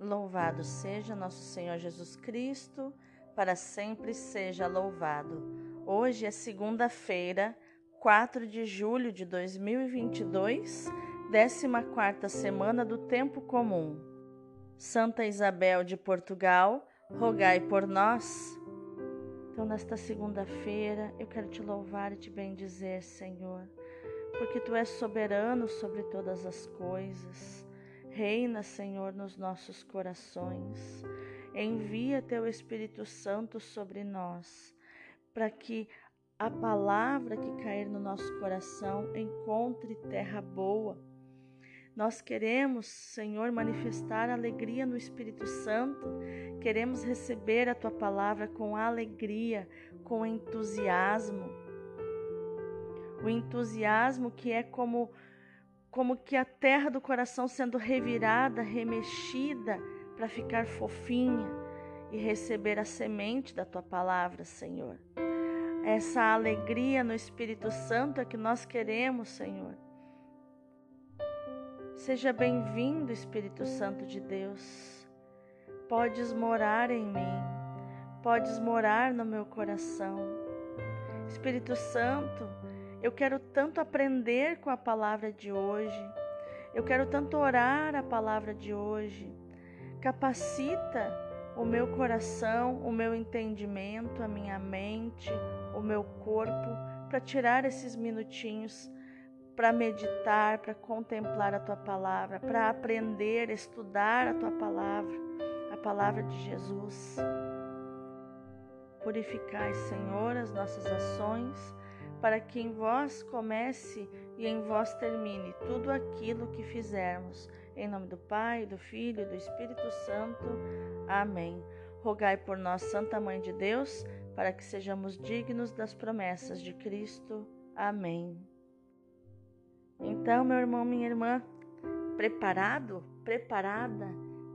Louvado seja nosso Senhor Jesus Cristo, para sempre seja louvado. Hoje é segunda-feira, 4 de julho de 2022, 14 semana do Tempo Comum. Santa Isabel de Portugal, rogai por nós. Então, nesta segunda-feira, eu quero te louvar e te bendizer, Senhor, porque tu és soberano sobre todas as coisas Reina, Senhor, nos nossos corações. Envia teu Espírito Santo sobre nós, para que a palavra que cair no nosso coração encontre terra boa. Nós queremos, Senhor, manifestar alegria no Espírito Santo, queremos receber a tua palavra com alegria, com entusiasmo. O entusiasmo que é como como que a terra do coração sendo revirada, remexida para ficar fofinha e receber a semente da tua palavra, Senhor. Essa alegria no Espírito Santo é que nós queremos, Senhor. Seja bem-vindo, Espírito Santo de Deus. Podes morar em mim, podes morar no meu coração. Espírito Santo, eu quero tanto aprender com a palavra de hoje. Eu quero tanto orar a palavra de hoje. Capacita o meu coração, o meu entendimento, a minha mente, o meu corpo para tirar esses minutinhos para meditar, para contemplar a tua palavra, para aprender, estudar a tua palavra, a palavra de Jesus. Purificai, Senhor, as nossas ações para que em vós comece e em vós termine tudo aquilo que fizermos. Em nome do Pai, do Filho e do Espírito Santo. Amém. Rogai por nós, Santa Mãe de Deus, para que sejamos dignos das promessas de Cristo. Amém. Então, meu irmão, minha irmã, preparado, preparada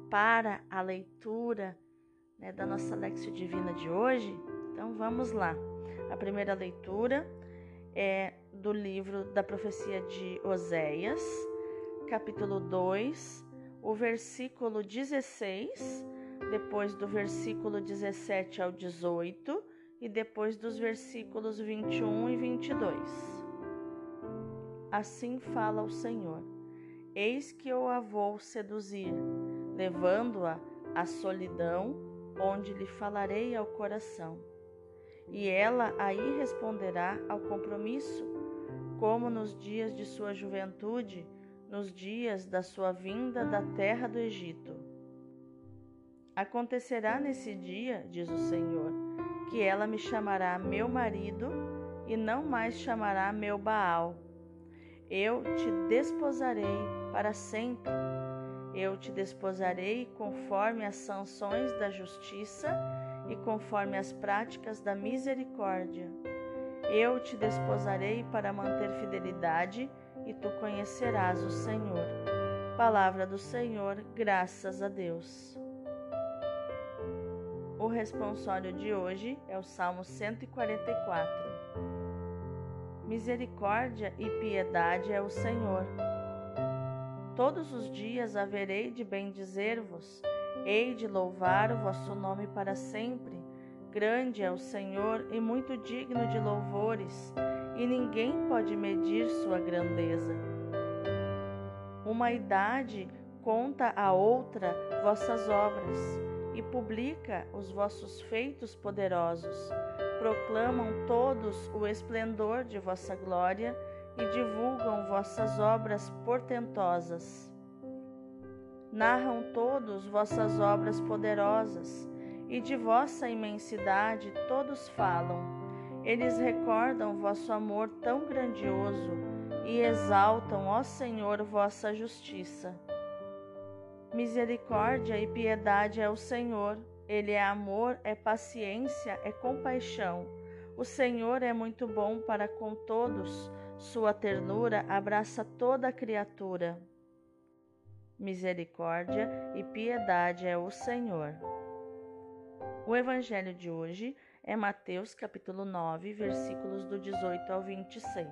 para a leitura né, da nossa Lexio Divina de hoje? Então, vamos lá. A primeira leitura é do livro da profecia de Oséias, capítulo 2, o versículo 16, depois do versículo 17 ao 18 e depois dos versículos 21 e 22. Assim fala o Senhor: Eis que eu a vou seduzir, levando-a à solidão, onde lhe falarei ao coração e ela aí responderá ao compromisso, como nos dias de sua juventude, nos dias da sua vinda da terra do Egito. Acontecerá nesse dia, diz o Senhor, que ela me chamará meu marido e não mais chamará meu Baal. Eu te desposarei para sempre. Eu te desposarei conforme as sanções da justiça e conforme as práticas da misericórdia. Eu te desposarei para manter fidelidade e tu conhecerás o Senhor. Palavra do Senhor, graças a Deus. O responsório de hoje é o Salmo 144. Misericórdia e piedade é o Senhor. Todos os dias haverei de bendizer-vos Hei de louvar o vosso nome para sempre. Grande é o Senhor e muito digno de louvores, e ninguém pode medir sua grandeza. Uma idade conta a outra vossas obras e publica os vossos feitos poderosos. Proclamam todos o esplendor de vossa glória e divulgam vossas obras portentosas narram todos vossas obras poderosas, e de vossa imensidade todos falam. Eles recordam vosso amor tão grandioso e exaltam, ó Senhor, vossa justiça. Misericórdia e piedade é o Senhor, ele é amor, é paciência, é compaixão. O Senhor é muito bom para com todos, sua ternura abraça toda a criatura misericórdia e piedade é o Senhor. O evangelho de hoje é Mateus capítulo 9, versículos do 18 ao 26.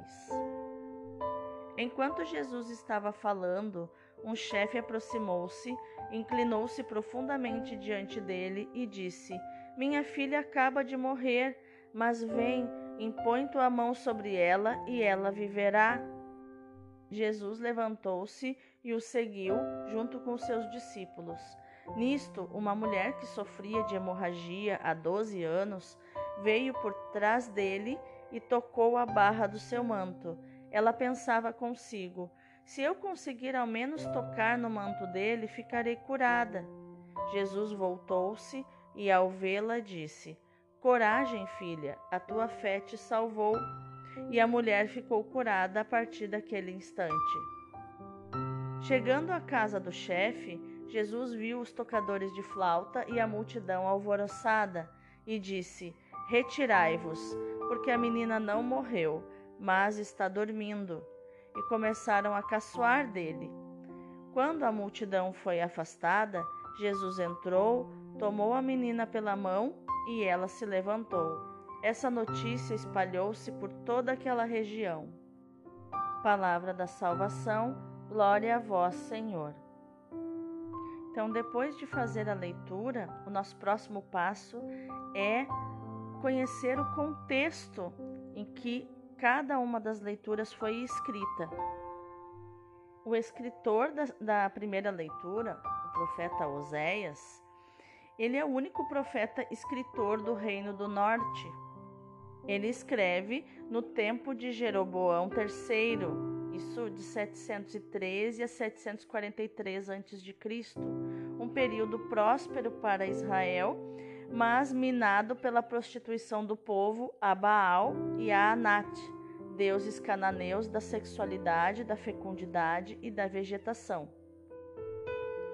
Enquanto Jesus estava falando, um chefe aproximou-se, inclinou-se profundamente diante dele e disse: Minha filha acaba de morrer, mas vem, impõe tua mão sobre ela e ela viverá. Jesus levantou-se e o seguiu junto com seus discípulos. Nisto, uma mulher que sofria de hemorragia há doze anos veio por trás dele e tocou a barra do seu manto. Ela pensava consigo: se eu conseguir ao menos tocar no manto dele, ficarei curada. Jesus voltou-se e, ao vê-la, disse: Coragem, filha, a tua fé te salvou. E a mulher ficou curada a partir daquele instante. Chegando à casa do chefe, Jesus viu os tocadores de flauta e a multidão alvoroçada e disse: Retirai-vos, porque a menina não morreu, mas está dormindo. E começaram a caçoar dele. Quando a multidão foi afastada, Jesus entrou, tomou a menina pela mão e ela se levantou. Essa notícia espalhou-se por toda aquela região. Palavra da salvação, glória a vós, Senhor. Então, depois de fazer a leitura, o nosso próximo passo é conhecer o contexto em que cada uma das leituras foi escrita. O escritor da, da primeira leitura, o profeta Oséias, ele é o único profeta escritor do Reino do Norte. Ele escreve no tempo de Jeroboão III, isso de 713 a 743 a.C., um período próspero para Israel, mas minado pela prostituição do povo a Baal e a Anat, deuses cananeus da sexualidade, da fecundidade e da vegetação.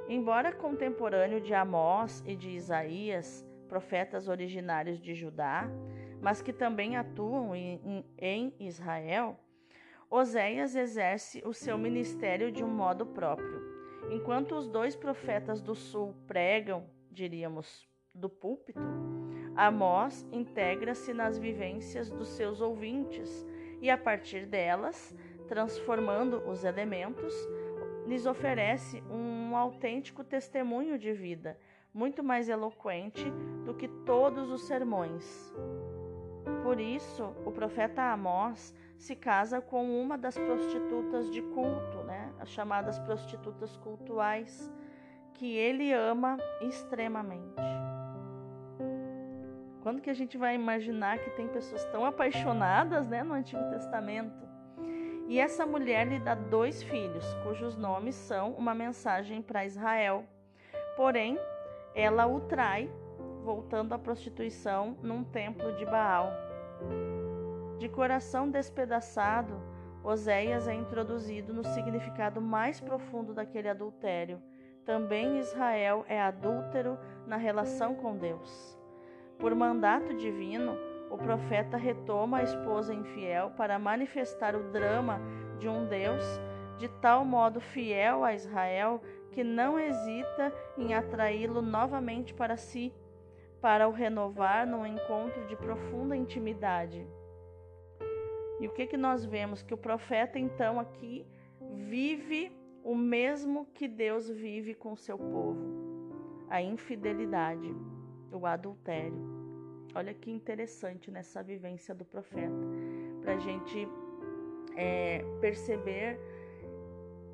Embora contemporâneo de Amós e de Isaías, profetas originários de Judá, mas que também atuam em, em Israel, Oséias exerce o seu ministério de um modo próprio. Enquanto os dois profetas do sul pregam, diríamos, do púlpito, Amós integra-se nas vivências dos seus ouvintes e, a partir delas, transformando os elementos, lhes oferece um autêntico testemunho de vida, muito mais eloquente do que todos os sermões. Por isso, o profeta Amós se casa com uma das prostitutas de culto, né? as chamadas prostitutas cultuais, que ele ama extremamente. Quando que a gente vai imaginar que tem pessoas tão apaixonadas né, no Antigo Testamento? E essa mulher lhe dá dois filhos, cujos nomes são uma mensagem para Israel. Porém, ela o trai, voltando à prostituição num templo de Baal. De coração despedaçado, Oséias é introduzido no significado mais profundo daquele adultério. Também Israel é adúltero na relação com Deus. Por mandato divino, o profeta retoma a esposa infiel para manifestar o drama de um Deus de tal modo fiel a Israel que não hesita em atraí-lo novamente para si, para o renovar num encontro de profunda intimidade. E o que que nós vemos que o profeta então aqui vive o mesmo que Deus vive com seu povo, a infidelidade, o adultério. Olha que interessante nessa vivência do profeta, para a gente é, perceber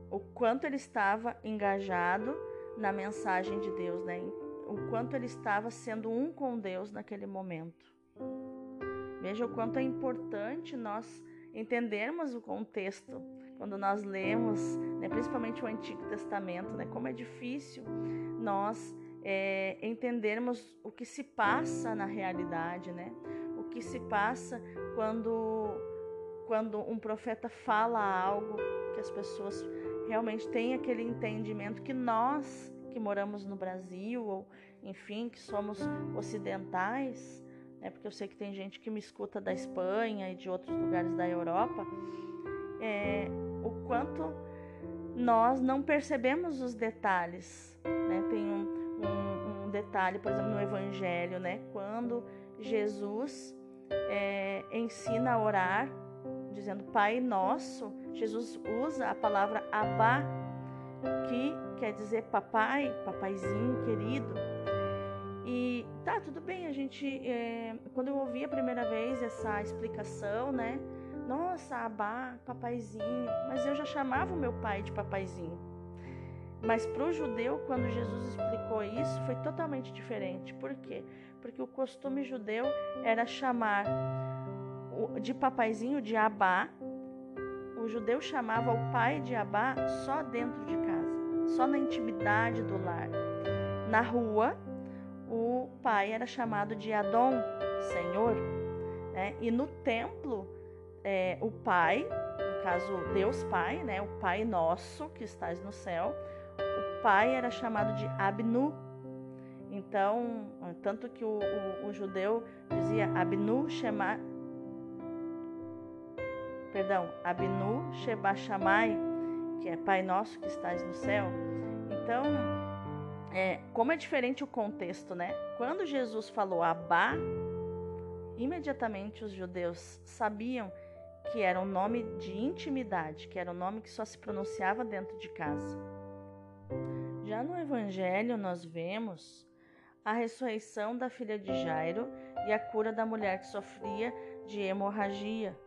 o quanto ele estava engajado na mensagem de Deus, né? o quanto ele estava sendo um com Deus naquele momento. Veja o quanto é importante nós entendermos o contexto quando nós lemos, né, principalmente o Antigo Testamento, né, como é difícil nós é, entendermos o que se passa na realidade, né? O que se passa quando, quando um profeta fala algo que as pessoas realmente têm aquele entendimento que nós que moramos no Brasil ou enfim que somos ocidentais, né? Porque eu sei que tem gente que me escuta da Espanha e de outros lugares da Europa, é, o quanto nós não percebemos os detalhes, né? Tem um um, um detalhe, por exemplo, no Evangelho, né? Quando Jesus é, ensina a orar, dizendo Pai Nosso, Jesus usa a palavra Abá, que quer dizer papai, papaizinho querido. E tá, tudo bem, a gente, é, quando eu ouvi a primeira vez essa explicação, né? Nossa, Abá, papaizinho, mas eu já chamava o meu pai de papaizinho. Mas para o judeu, quando Jesus explicou isso, foi totalmente diferente. Por quê? Porque o costume judeu era chamar de papaizinho de Abá. O judeu chamava o pai de Abá só dentro de casa, só na intimidade do lar. Na rua, o pai era chamado de Adon, Senhor. Né? E no templo, é, o pai, no caso Deus Pai, né? o Pai nosso que estás no céu, o pai era chamado de Abnu. Então, tanto que o, o, o judeu dizia Abnu Shema, perdão, Abnu Sheba Shamai, que é Pai nosso que estás no céu. Então, é, como é diferente o contexto, né? Quando Jesus falou Abá, imediatamente os judeus sabiam que era um nome de intimidade, que era um nome que só se pronunciava dentro de casa. Já no Evangelho, nós vemos a ressurreição da filha de Jairo e a cura da mulher que sofria de hemorragia.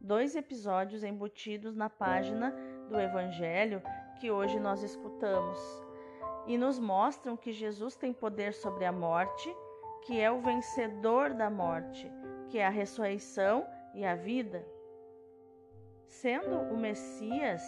Dois episódios embutidos na página do Evangelho que hoje nós escutamos e nos mostram que Jesus tem poder sobre a morte, que é o vencedor da morte, que é a ressurreição e a vida. Sendo o Messias,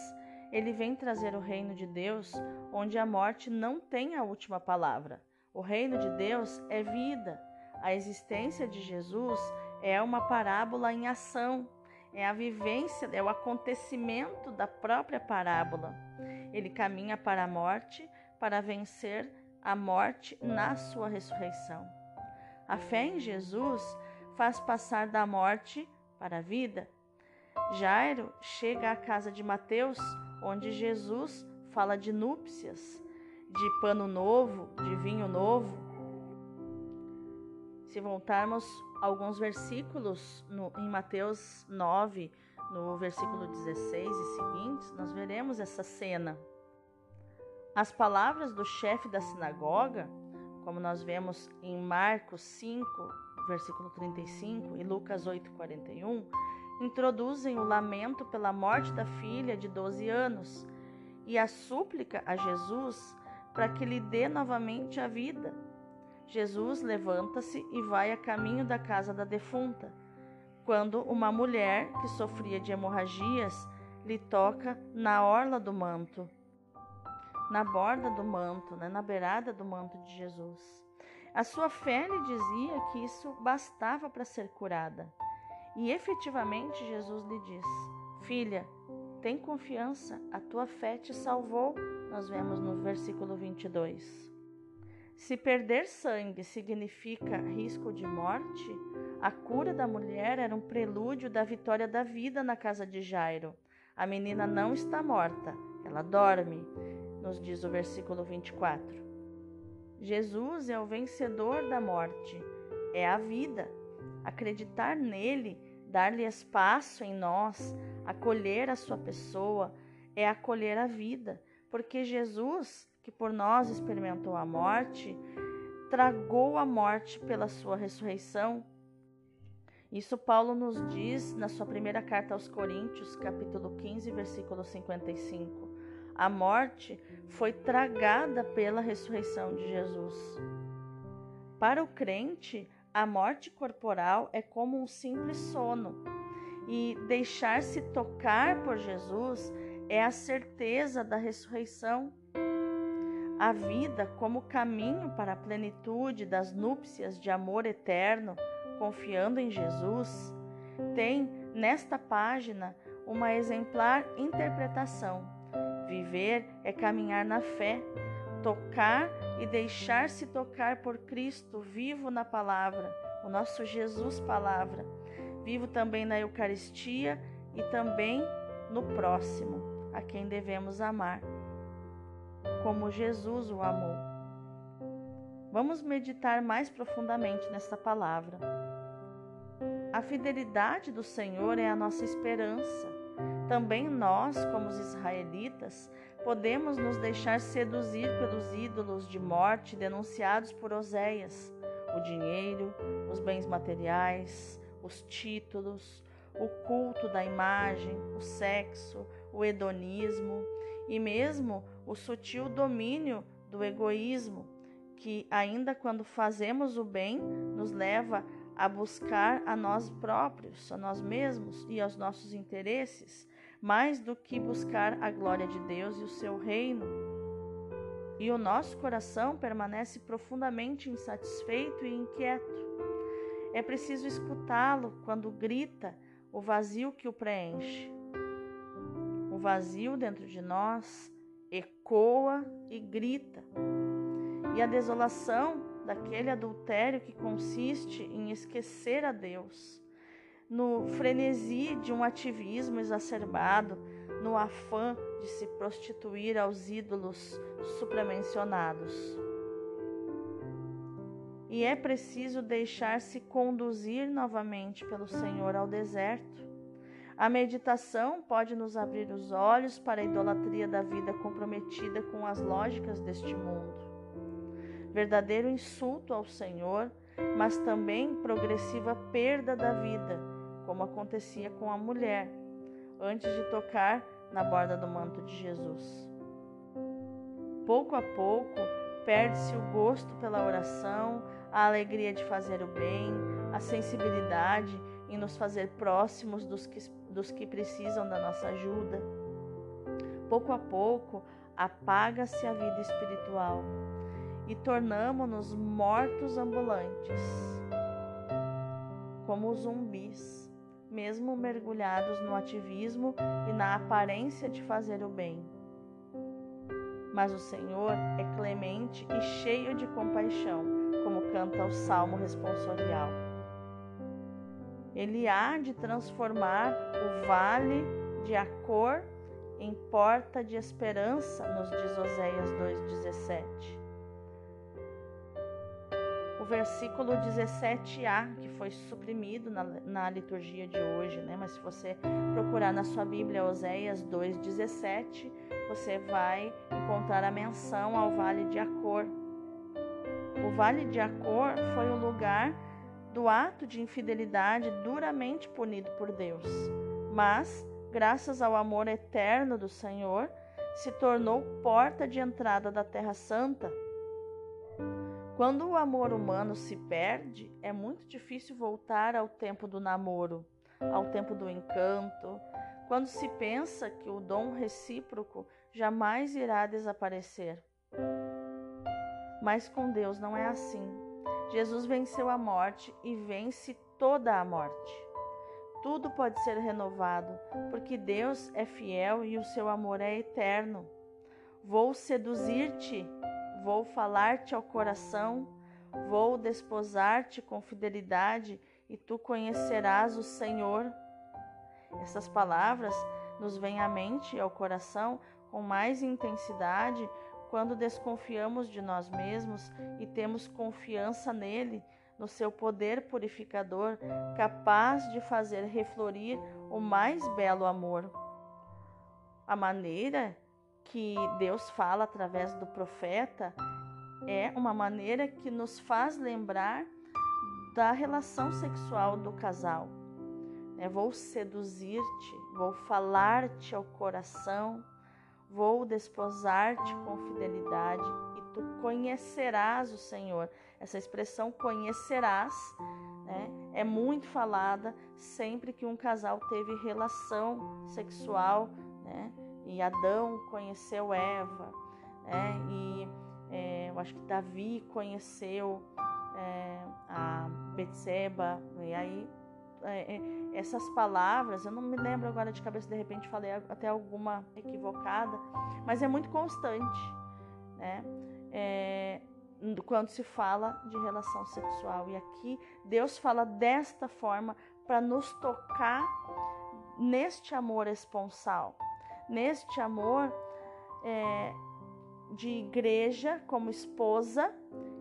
ele vem trazer o reino de Deus, onde a morte não tem a última palavra. O reino de Deus é vida. A existência de Jesus é uma parábola em ação, é a vivência, é o acontecimento da própria parábola. Ele caminha para a morte para vencer a morte na sua ressurreição. A fé em Jesus faz passar da morte para a vida. Jairo chega à casa de Mateus, onde Jesus fala de núpcias, de pano novo, de vinho novo. Se voltarmos alguns versículos no, em Mateus 9, no versículo 16 e seguintes, nós veremos essa cena. As palavras do chefe da sinagoga, como nós vemos em Marcos 5, versículo 35 e Lucas 8, 41, introduzem o lamento pela morte da filha de 12 anos e a súplica a Jesus para que lhe dê novamente a vida. Jesus levanta-se e vai a caminho da casa da defunta, quando uma mulher que sofria de hemorragias lhe toca na orla do manto na borda do manto, né, na beirada do manto de Jesus. A sua fé lhe dizia que isso bastava para ser curada. E efetivamente Jesus lhe diz: Filha, tem confiança, a tua fé te salvou. Nós vemos no versículo 22. Se perder sangue significa risco de morte, a cura da mulher era um prelúdio da vitória da vida na casa de Jairo. A menina não está morta, ela dorme nos diz o versículo 24. Jesus é o vencedor da morte, é a vida. Acreditar nele, dar-lhe espaço em nós, acolher a sua pessoa, é acolher a vida, porque Jesus, que por nós experimentou a morte, tragou a morte pela sua ressurreição. Isso Paulo nos diz na sua primeira carta aos Coríntios, capítulo 15, versículo 55. A morte foi tragada pela ressurreição de Jesus. Para o crente, a morte corporal é como um simples sono, e deixar-se tocar por Jesus é a certeza da ressurreição. A vida como caminho para a plenitude das núpcias de amor eterno, confiando em Jesus, tem nesta página uma exemplar interpretação Viver é caminhar na fé, tocar e deixar-se tocar por Cristo, vivo na palavra, o nosso Jesus palavra, vivo também na Eucaristia e também no próximo, a quem devemos amar, como Jesus o amou. Vamos meditar mais profundamente nesta palavra. A fidelidade do Senhor é a nossa esperança. Também nós, como os israelitas, podemos nos deixar seduzir pelos ídolos de morte denunciados por Oséias: o dinheiro, os bens materiais, os títulos, o culto da imagem, o sexo, o hedonismo e mesmo o sutil domínio do egoísmo, que, ainda quando fazemos o bem, nos leva a buscar a nós próprios, a nós mesmos e aos nossos interesses, mais do que buscar a glória de Deus e o seu reino. E o nosso coração permanece profundamente insatisfeito e inquieto. É preciso escutá-lo quando grita o vazio que o preenche. O vazio dentro de nós ecoa e grita. E a desolação daquele adultério que consiste em esquecer a Deus, no frenesi de um ativismo exacerbado, no afã de se prostituir aos ídolos supramencionados. E é preciso deixar-se conduzir novamente pelo Senhor ao deserto. A meditação pode nos abrir os olhos para a idolatria da vida comprometida com as lógicas deste mundo. Verdadeiro insulto ao Senhor, mas também progressiva perda da vida, como acontecia com a mulher, antes de tocar na borda do manto de Jesus. Pouco a pouco, perde-se o gosto pela oração, a alegria de fazer o bem, a sensibilidade em nos fazer próximos dos que, dos que precisam da nossa ajuda. Pouco a pouco, apaga-se a vida espiritual e tornamo-nos mortos ambulantes, como zumbis, mesmo mergulhados no ativismo e na aparência de fazer o bem. Mas o Senhor é clemente e cheio de compaixão, como canta o salmo responsorial. Ele há de transformar o vale de Acor em porta de esperança, nos diz Oséias 2,17 versículo 17a, que foi suprimido na, na liturgia de hoje, né? Mas se você procurar na sua Bíblia Oséias 2,17, você vai encontrar a menção ao Vale de Acor. O Vale de Acor foi o lugar do ato de infidelidade duramente punido por Deus, mas, graças ao amor eterno do Senhor, se tornou porta de entrada da Terra Santa quando o amor humano se perde, é muito difícil voltar ao tempo do namoro, ao tempo do encanto, quando se pensa que o dom recíproco jamais irá desaparecer. Mas com Deus não é assim. Jesus venceu a morte e vence toda a morte. Tudo pode ser renovado, porque Deus é fiel e o seu amor é eterno. Vou seduzir-te Vou falar-te ao coração, vou desposar-te com fidelidade e tu conhecerás o Senhor. Essas palavras nos vêm à mente e ao coração com mais intensidade quando desconfiamos de nós mesmos e temos confiança nele, no seu poder purificador, capaz de fazer reflorir o mais belo amor. A maneira que Deus fala através do profeta é uma maneira que nos faz lembrar da relação sexual do casal. É, vou seduzir-te, vou falar-te ao coração, vou desposar-te com fidelidade e tu conhecerás o Senhor. Essa expressão conhecerás né, é muito falada sempre que um casal teve relação sexual, né? E Adão conheceu Eva, né? e é, eu acho que Davi conheceu é, a Betseba, e aí é, é, essas palavras, eu não me lembro agora de cabeça, de repente falei até alguma equivocada, mas é muito constante, né? É, quando se fala de relação sexual. E aqui Deus fala desta forma para nos tocar neste amor esponsal, neste amor é, de igreja como esposa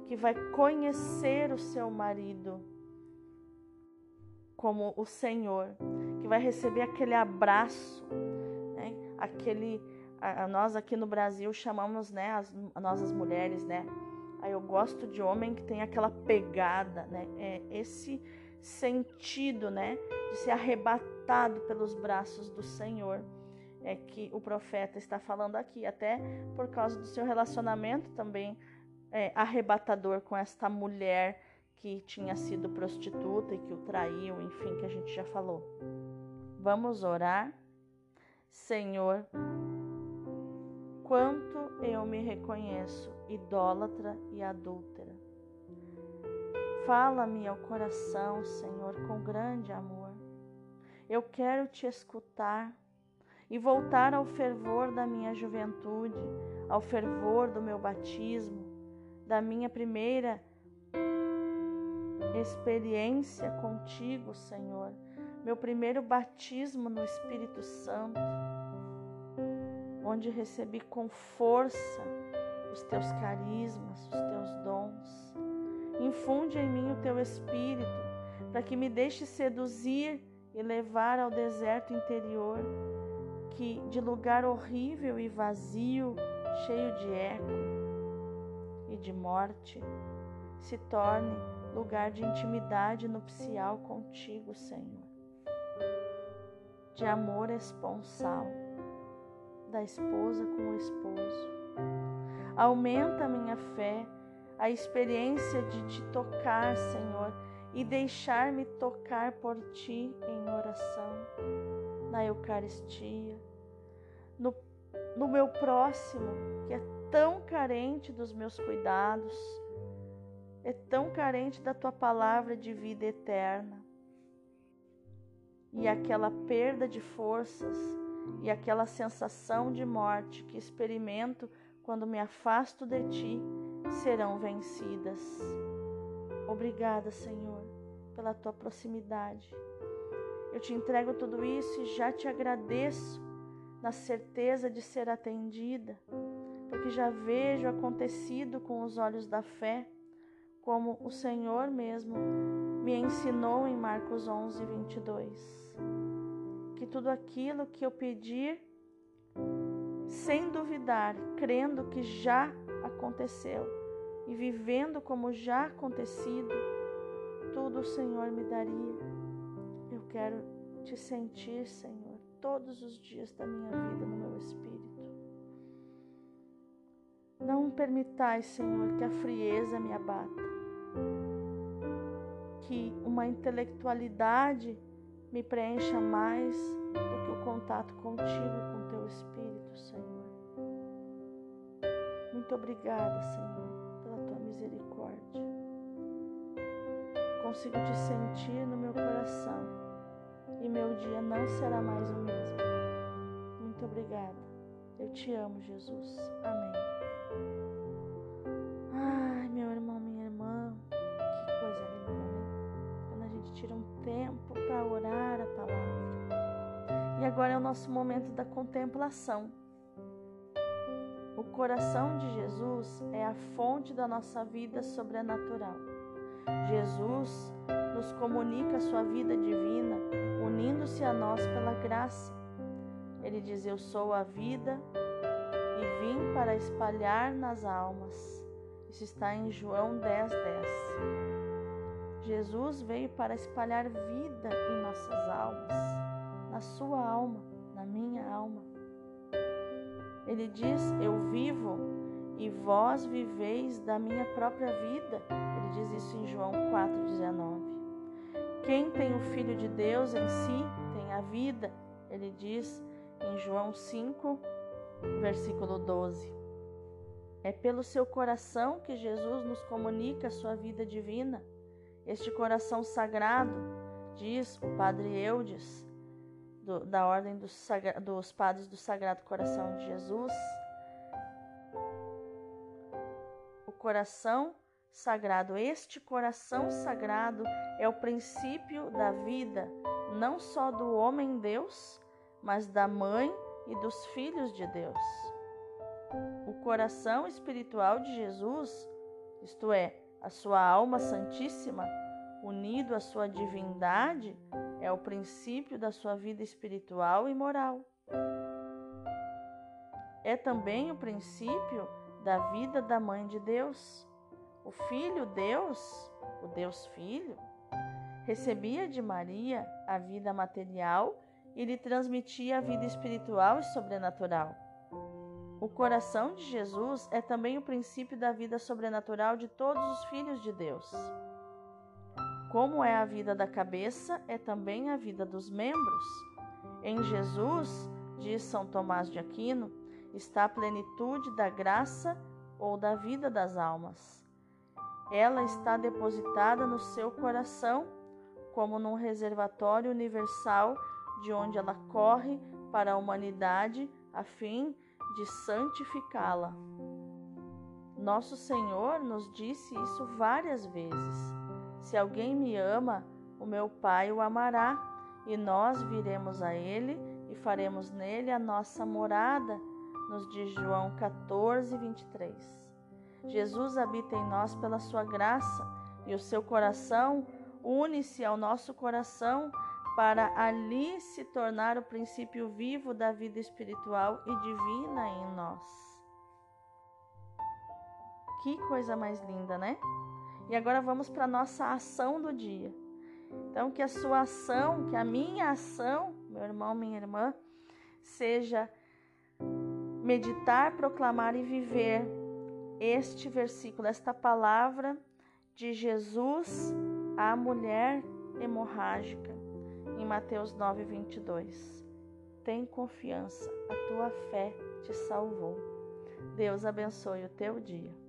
que vai conhecer o seu marido como o Senhor, que vai receber aquele abraço, né? aquele a, nós aqui no Brasil chamamos, né, as, nós as mulheres, né? Aí eu gosto de homem que tem aquela pegada, né? É esse sentido, né, de ser arrebatado pelos braços do Senhor. É que o profeta está falando aqui, até por causa do seu relacionamento também é, arrebatador com esta mulher que tinha sido prostituta e que o traiu, enfim, que a gente já falou. Vamos orar. Senhor, quanto eu me reconheço idólatra e adúltera. Fala-me ao coração, Senhor, com grande amor. Eu quero te escutar e voltar ao fervor da minha juventude, ao fervor do meu batismo, da minha primeira experiência contigo, Senhor, meu primeiro batismo no Espírito Santo, onde recebi com força os teus carismas, os teus dons. Infunde em mim o teu espírito, para que me deixe seduzir e levar ao deserto interior, que de lugar horrível e vazio, cheio de eco e de morte, se torne lugar de intimidade nupcial contigo, Senhor, de amor esponsal da esposa com o esposo. Aumenta minha fé, a experiência de te tocar, Senhor, e deixar-me tocar por ti em oração, na Eucaristia, no, no meu próximo, que é tão carente dos meus cuidados é tão carente da tua palavra de vida eterna. E aquela perda de forças e aquela sensação de morte que experimento quando me afasto de ti serão vencidas. Obrigada, Senhor, pela tua proximidade. Eu te entrego tudo isso e já te agradeço na certeza de ser atendida, porque já vejo acontecido com os olhos da fé como o Senhor mesmo me ensinou em Marcos 11, 22. Que tudo aquilo que eu pedir, sem duvidar, crendo que já aconteceu e vivendo como já acontecido, tudo o Senhor me daria. Quero te sentir, Senhor, todos os dias da minha vida no meu espírito. Não permitais, Senhor, que a frieza me abata que uma intelectualidade me preencha mais do que o contato contigo e com teu Espírito, Senhor. Muito obrigada, Senhor, pela tua misericórdia. Consigo te sentir no meu coração e meu dia não será mais o mesmo. Muito obrigada. Eu te amo, Jesus. Amém. para orar a palavra. E agora é o nosso momento da contemplação. O coração de Jesus é a fonte da nossa vida sobrenatural. Jesus nos comunica a sua vida divina, unindo-se a nós pela graça. Ele diz: Eu sou a vida e vim para espalhar nas almas. Isso está em João 10, 10. Jesus veio para espalhar vida em nossas almas, na sua alma, na minha alma. Ele diz: Eu vivo e vós viveis da minha própria vida. Ele diz isso em João 4,19. Quem tem o Filho de Deus em si tem a vida. Ele diz em João 5, versículo 12. É pelo seu coração que Jesus nos comunica a sua vida divina. Este coração sagrado, diz o Padre Eudes, do, da Ordem dos, dos Padres do Sagrado Coração de Jesus, o coração sagrado, este coração sagrado é o princípio da vida, não só do homem Deus, mas da mãe e dos filhos de Deus. O coração espiritual de Jesus, isto é, a sua alma santíssima, unido à sua divindade, é o princípio da sua vida espiritual e moral. é também o princípio da vida da Mãe de Deus. O Filho Deus, o Deus Filho, recebia de Maria a vida material e lhe transmitia a vida espiritual e sobrenatural. O coração de Jesus é também o princípio da vida sobrenatural de todos os filhos de Deus. Como é a vida da cabeça, é também a vida dos membros. Em Jesus, diz São Tomás de Aquino, está a plenitude da graça ou da vida das almas. Ela está depositada no seu coração, como num reservatório universal de onde ela corre para a humanidade a fim de santificá-la. Nosso Senhor nos disse isso várias vezes. Se alguém me ama, o meu Pai o amará, e nós viremos a ele e faremos nele a nossa morada, nos diz João 14, 23. Jesus habita em nós pela sua graça, e o seu coração une-se ao nosso coração para ali se tornar o princípio vivo da vida espiritual e divina em nós. Que coisa mais linda, né? E agora vamos para a nossa ação do dia. Então, que a sua ação, que a minha ação, meu irmão, minha irmã, seja meditar, proclamar e viver este versículo, esta palavra de Jesus à mulher hemorrágica em Mateus 9, 22. Tem confiança, a tua fé te salvou. Deus abençoe o teu dia.